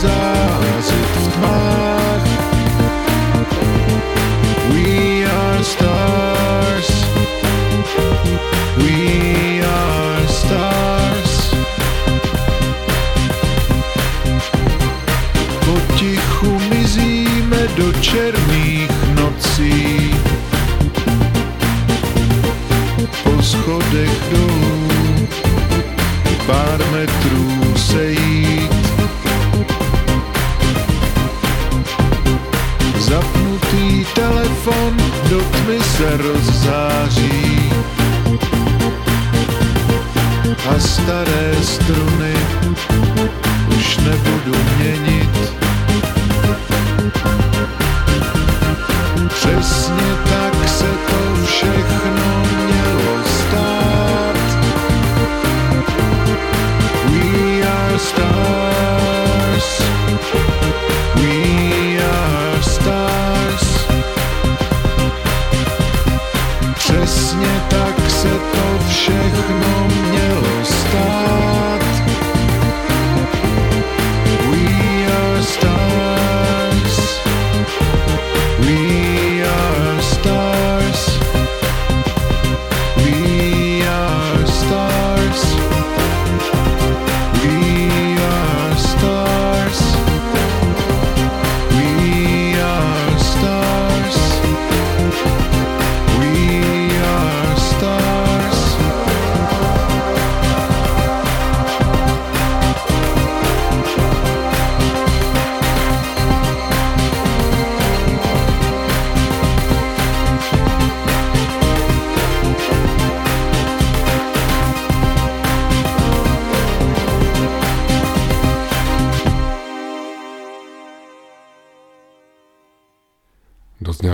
zářit v tmách. We are stars. We are stars. Potichu mizíme do června.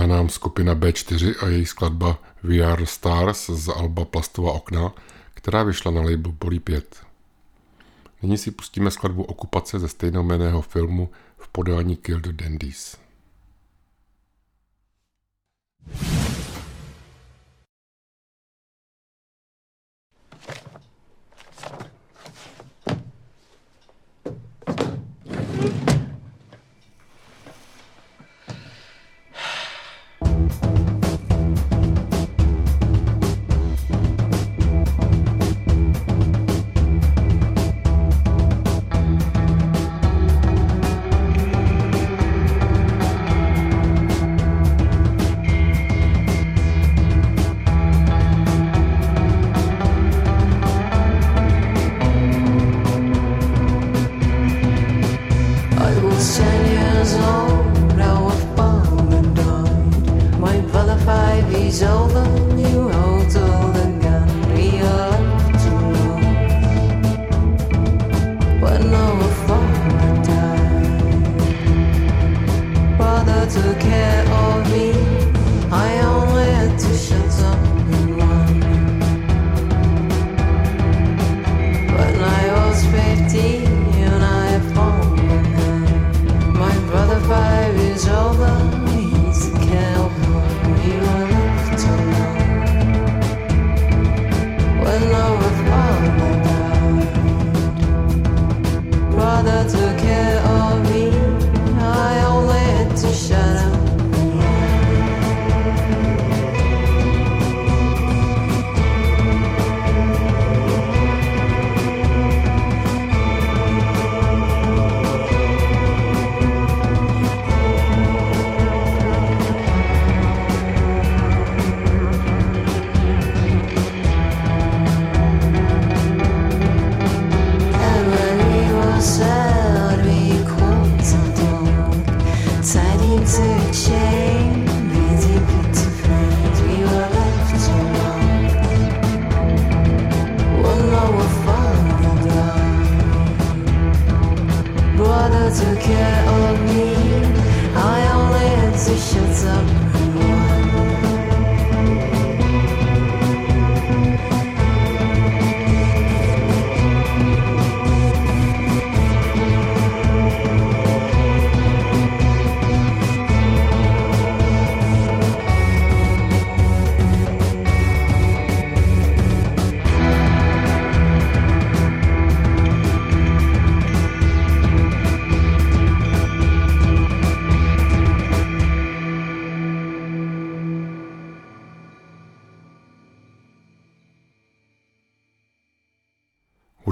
Nám skupina B4 a její skladba We Are Stars z alba Plastová okna, která vyšla na label Bolí 5. Nyní si pustíme skladbu Okupace ze stejnomeného filmu v podání Kill the Dandies.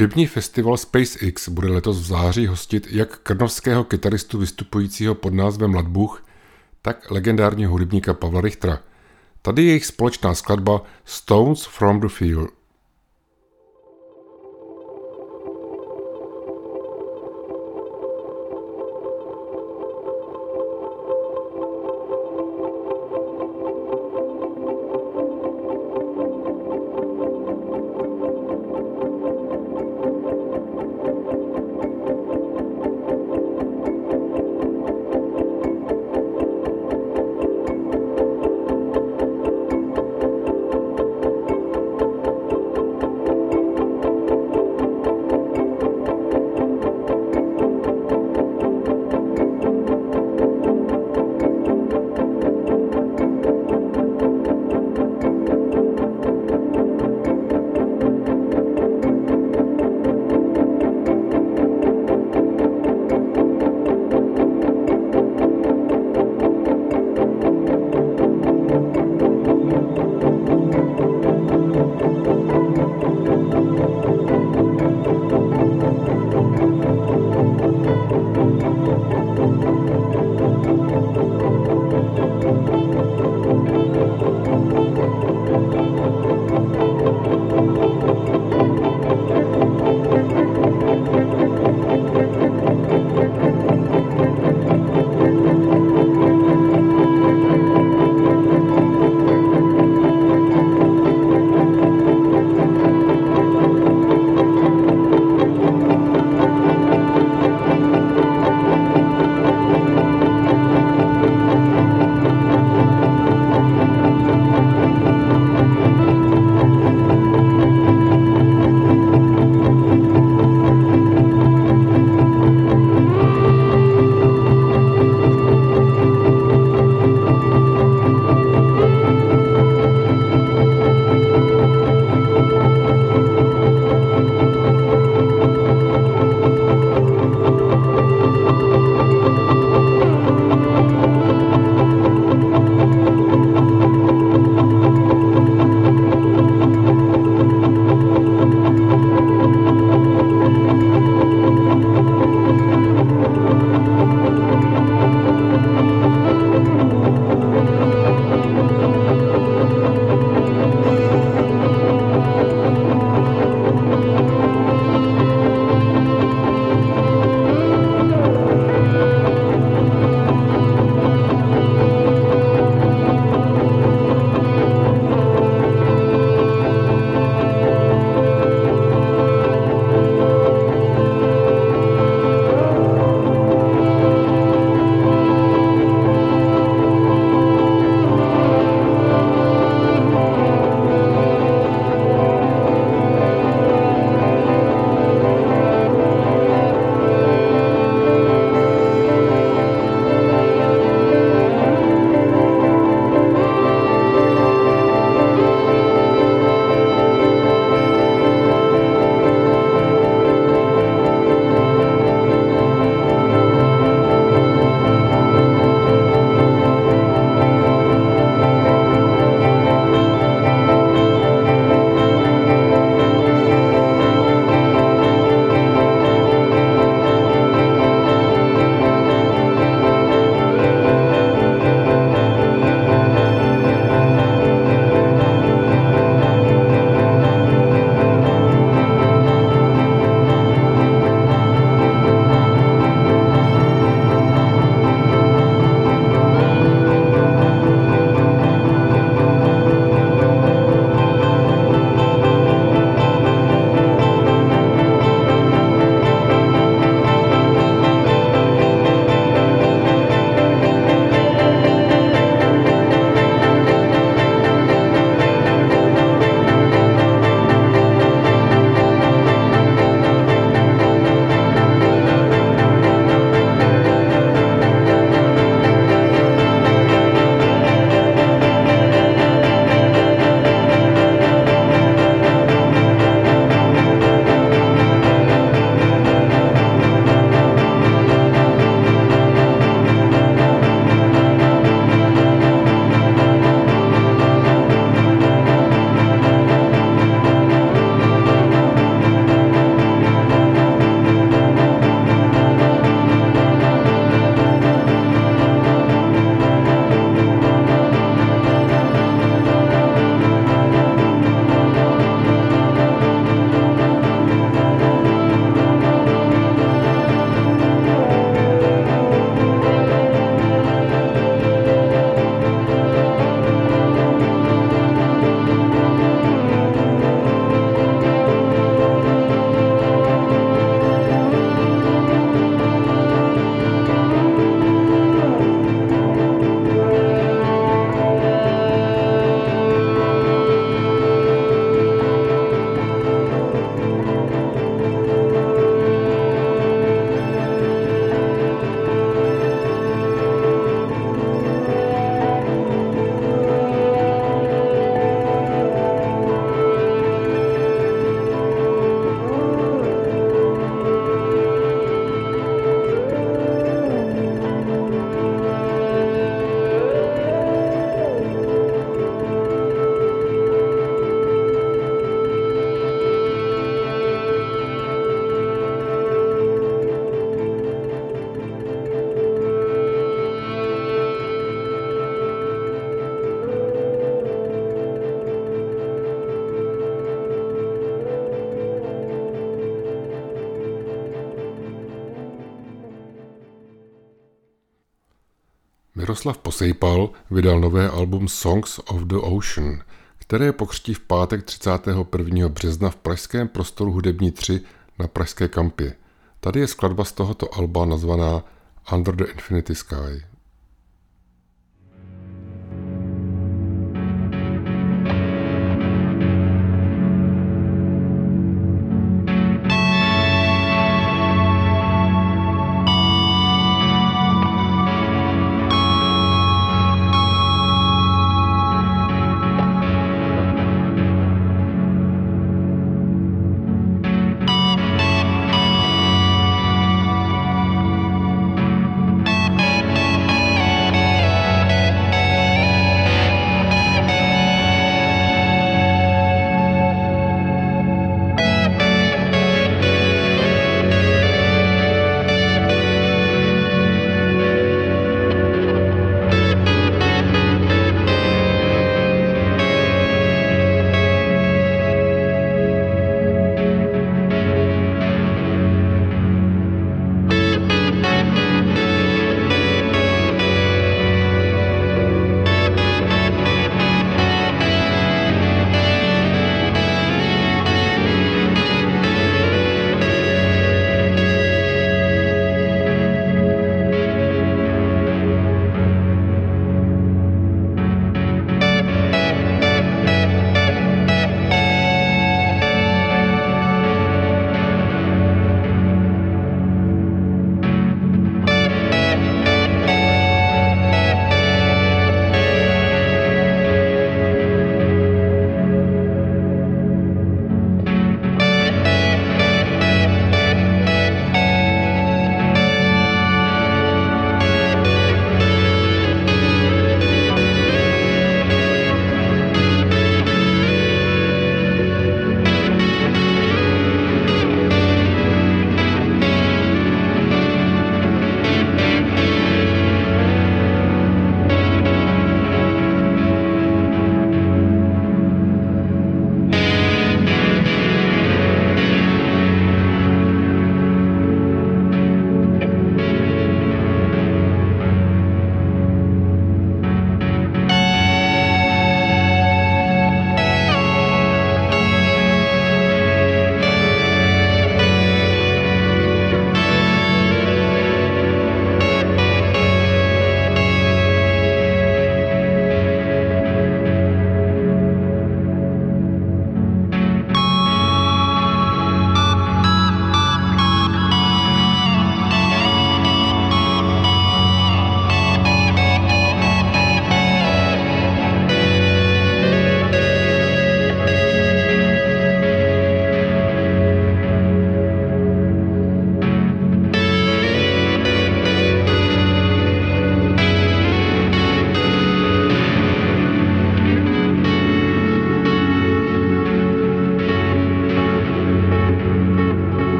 Hudební festival SpaceX bude letos v září hostit jak krnovského kytaristu vystupujícího pod názvem Ladbuch, tak legendárního hudebníka Pavla Richtera. Tady je jejich společná skladba Stones from the Field. Miroslav Posejpal vydal nové album Songs of the Ocean, které pokřtí v pátek 31. března v pražském prostoru Hudební 3 na Pražské kampě. Tady je skladba z tohoto alba nazvaná Under the Infinity Sky.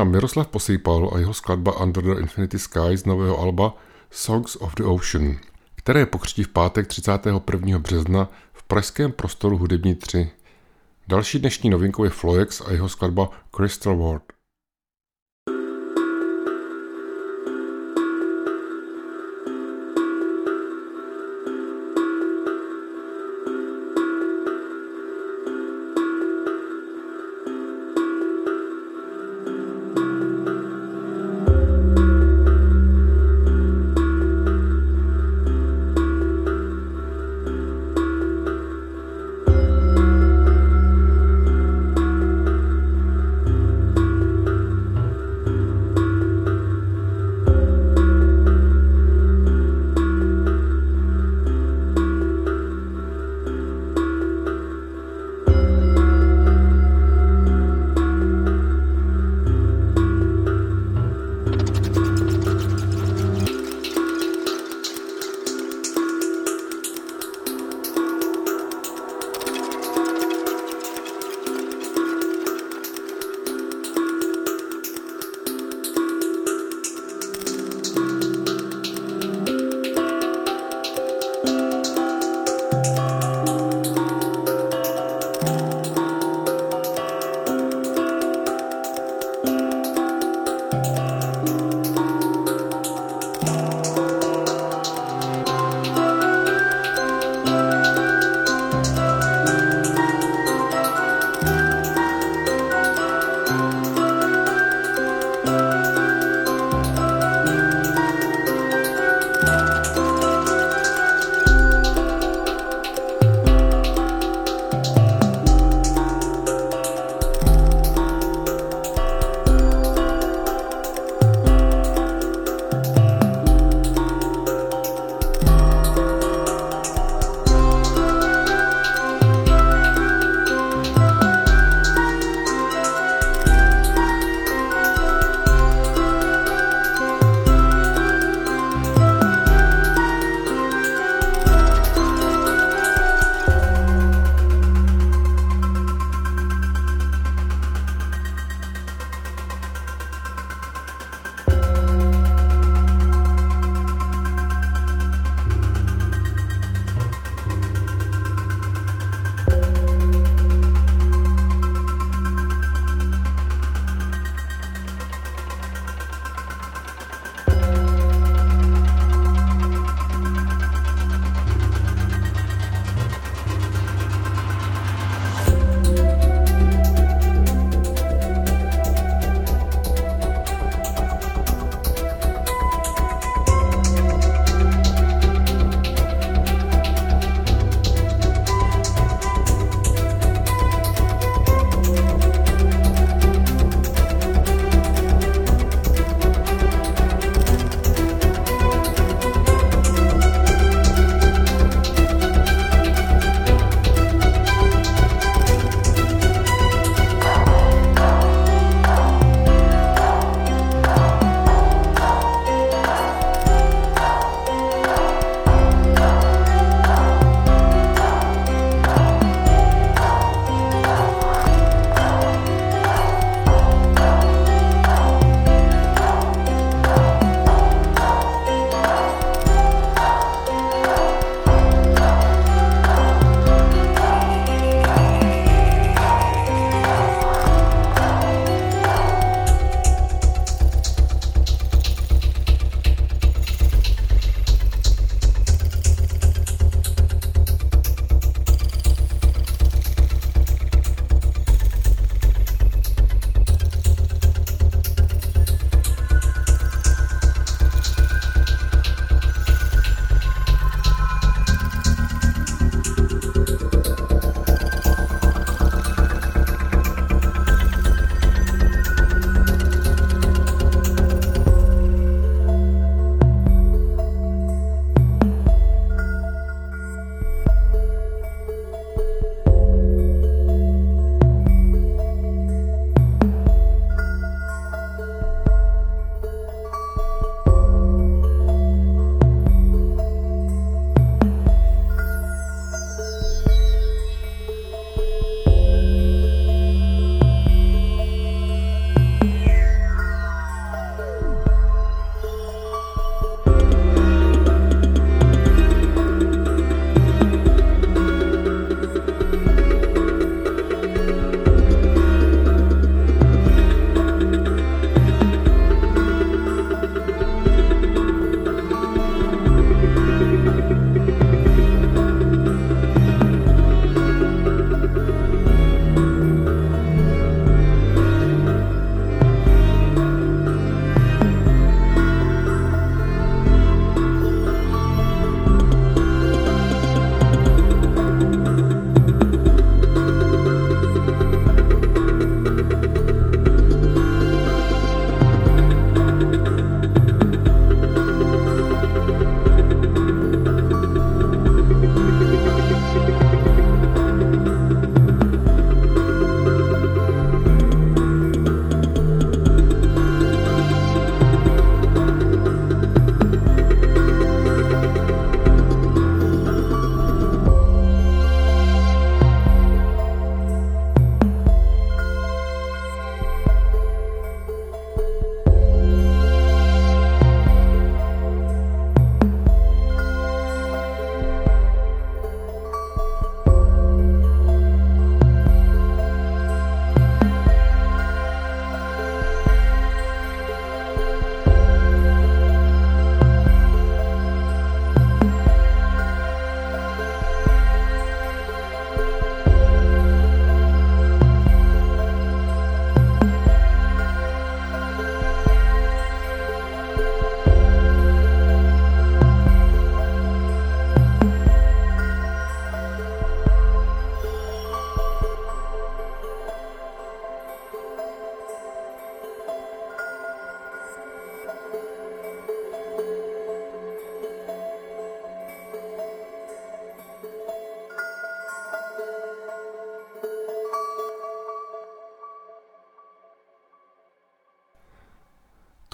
Nám Miroslav Posejpal a jeho skladba Under the Infinity Sky z nového alba Songs of the Ocean, které pokřtí v pátek 31. března v pražském prostoru Hudební 3. Další dnešní novinkou je Floex a jeho skladba Crystal World.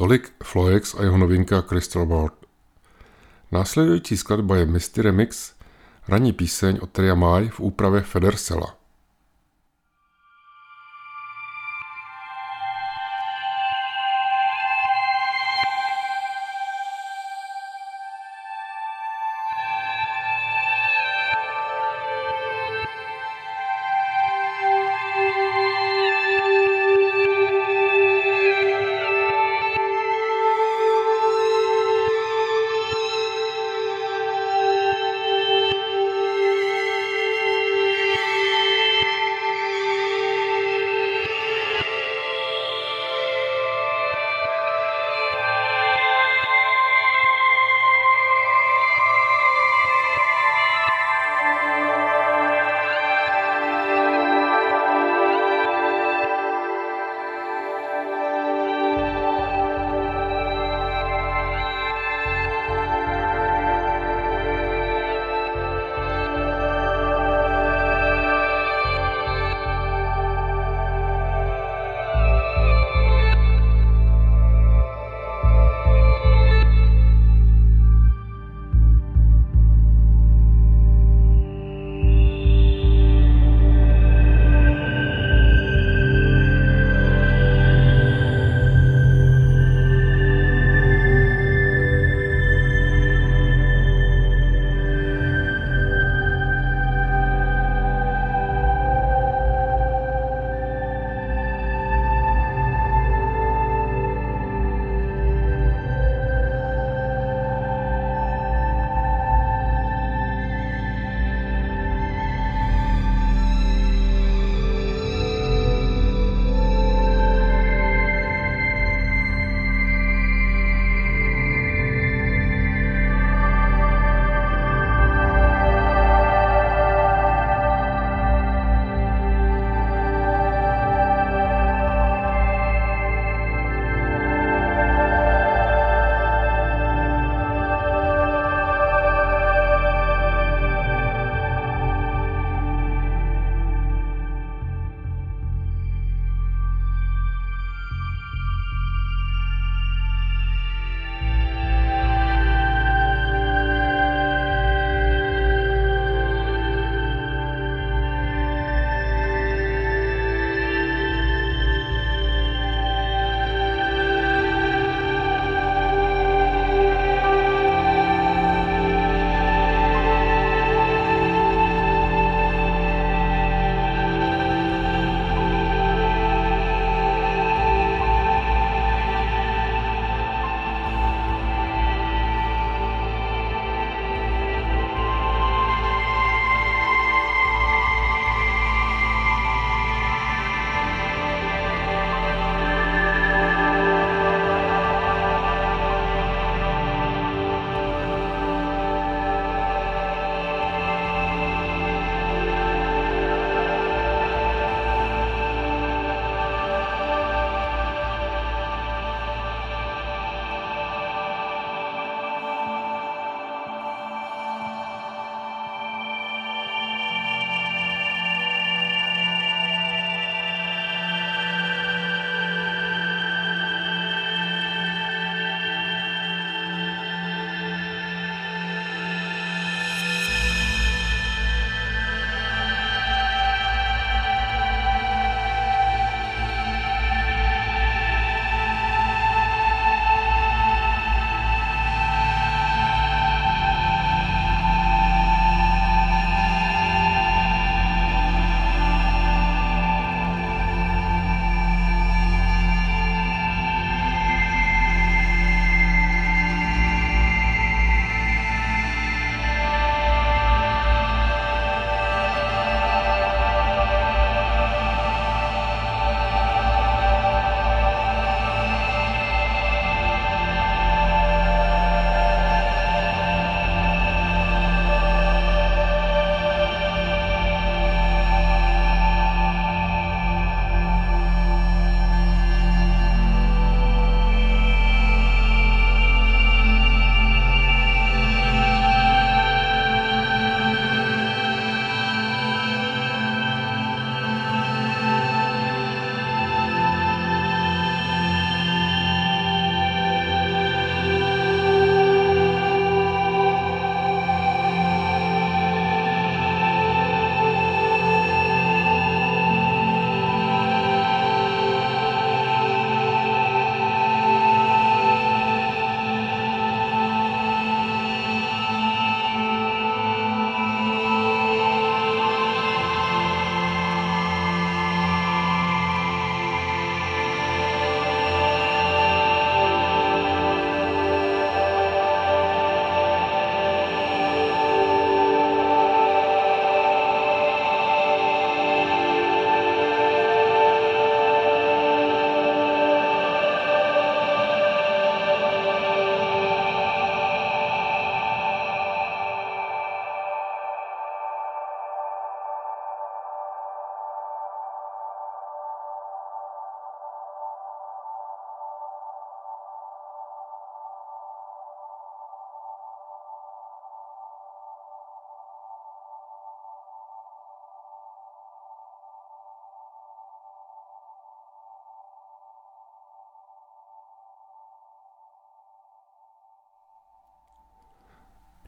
Tolik Floex a jeho novinka Crystal Board. Následující skladba je Misty Remix, ranní píseň od Tria Mai v úpravě Federsela.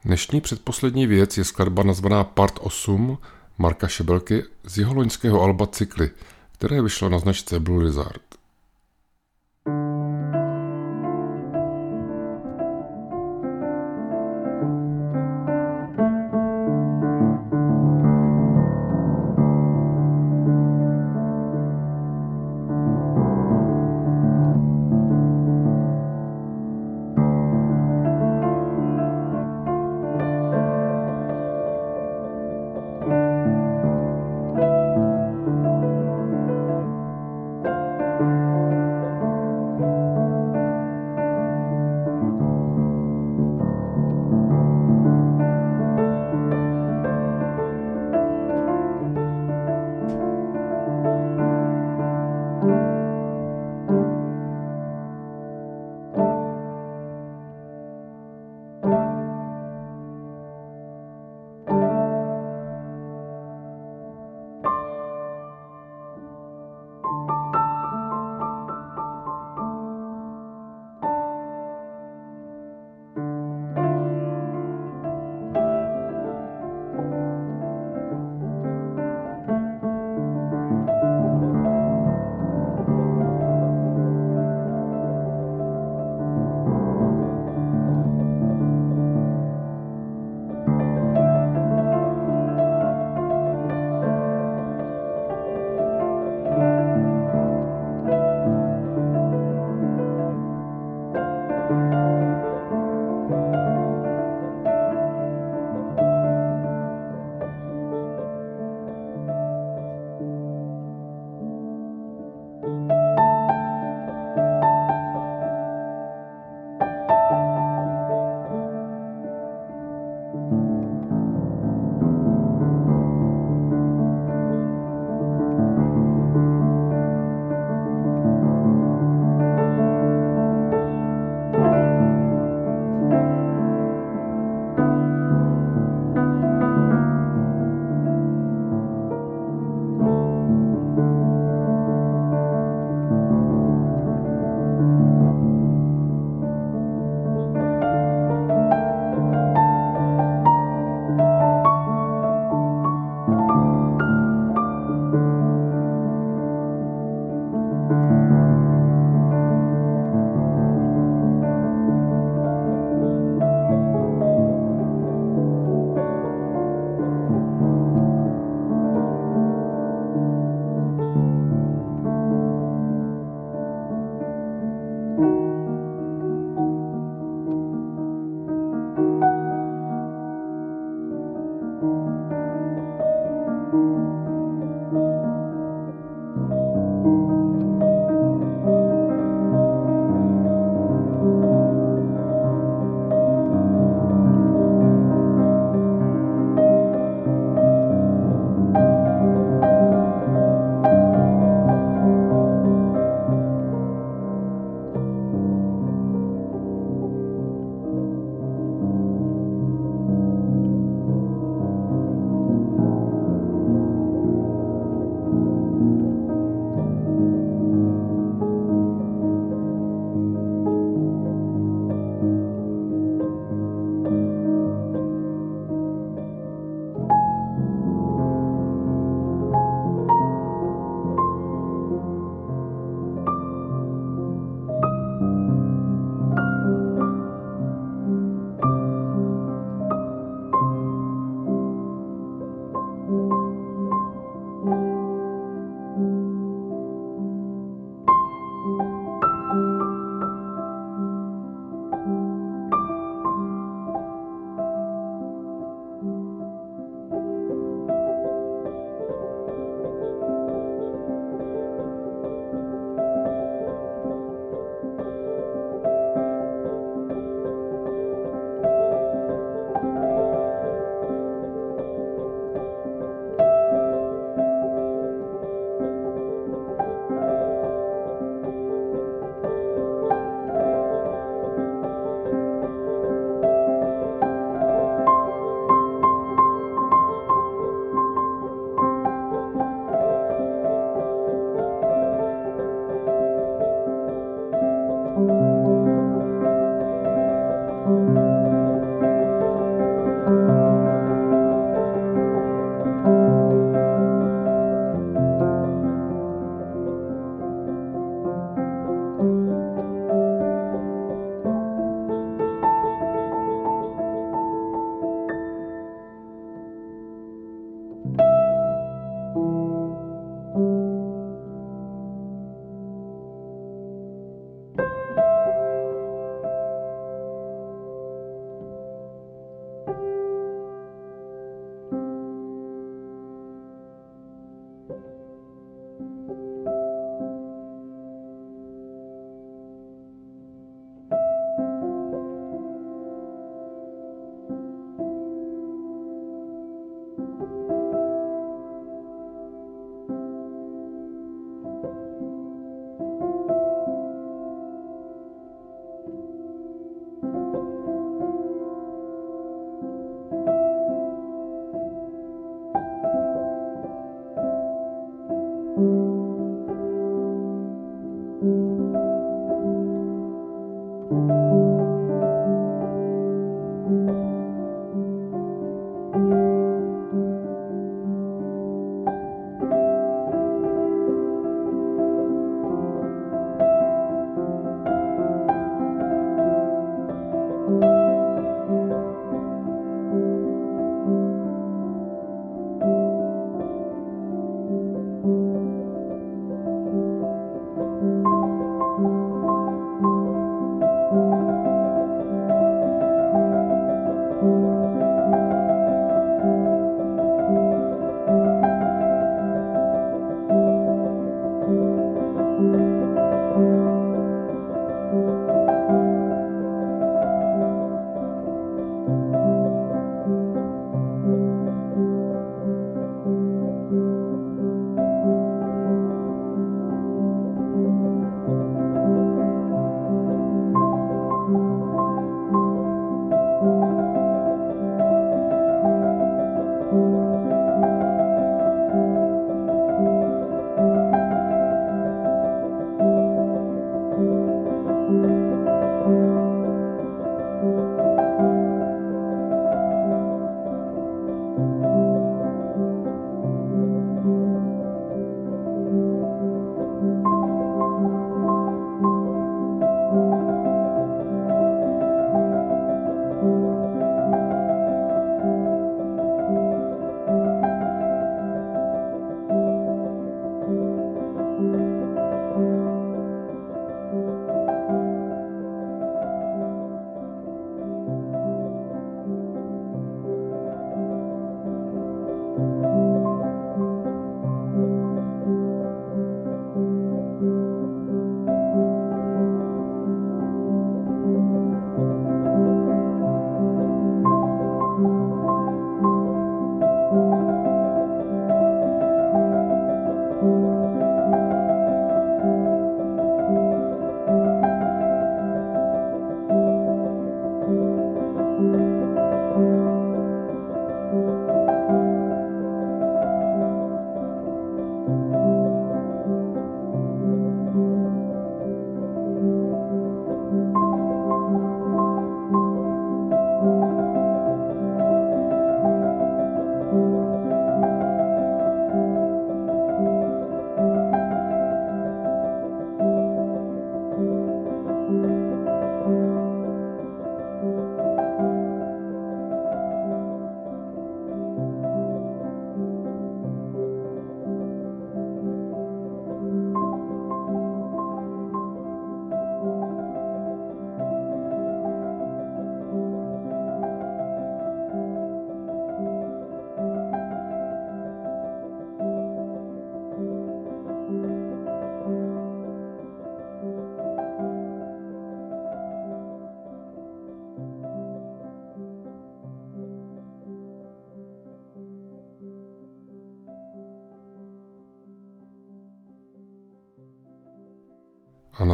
Dnešní předposlední věc je skladba nazvaná Part 8 Marka Šebelky z jeho loňského alba Cykly, které vyšlo na značce Blue Lizard.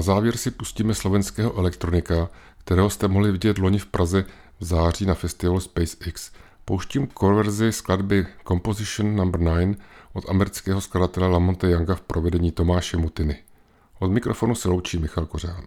Závěr si pustíme slovenského elektronika, kterého jste mohli vidět loni v Praze v září na festivalu SpaceX. Pouštím verzi skladby Composition No. 9 od amerického skladatele Lamonte Younga v provedení Tomáše Mutiny. Od mikrofonu se loučí Michal Kořán.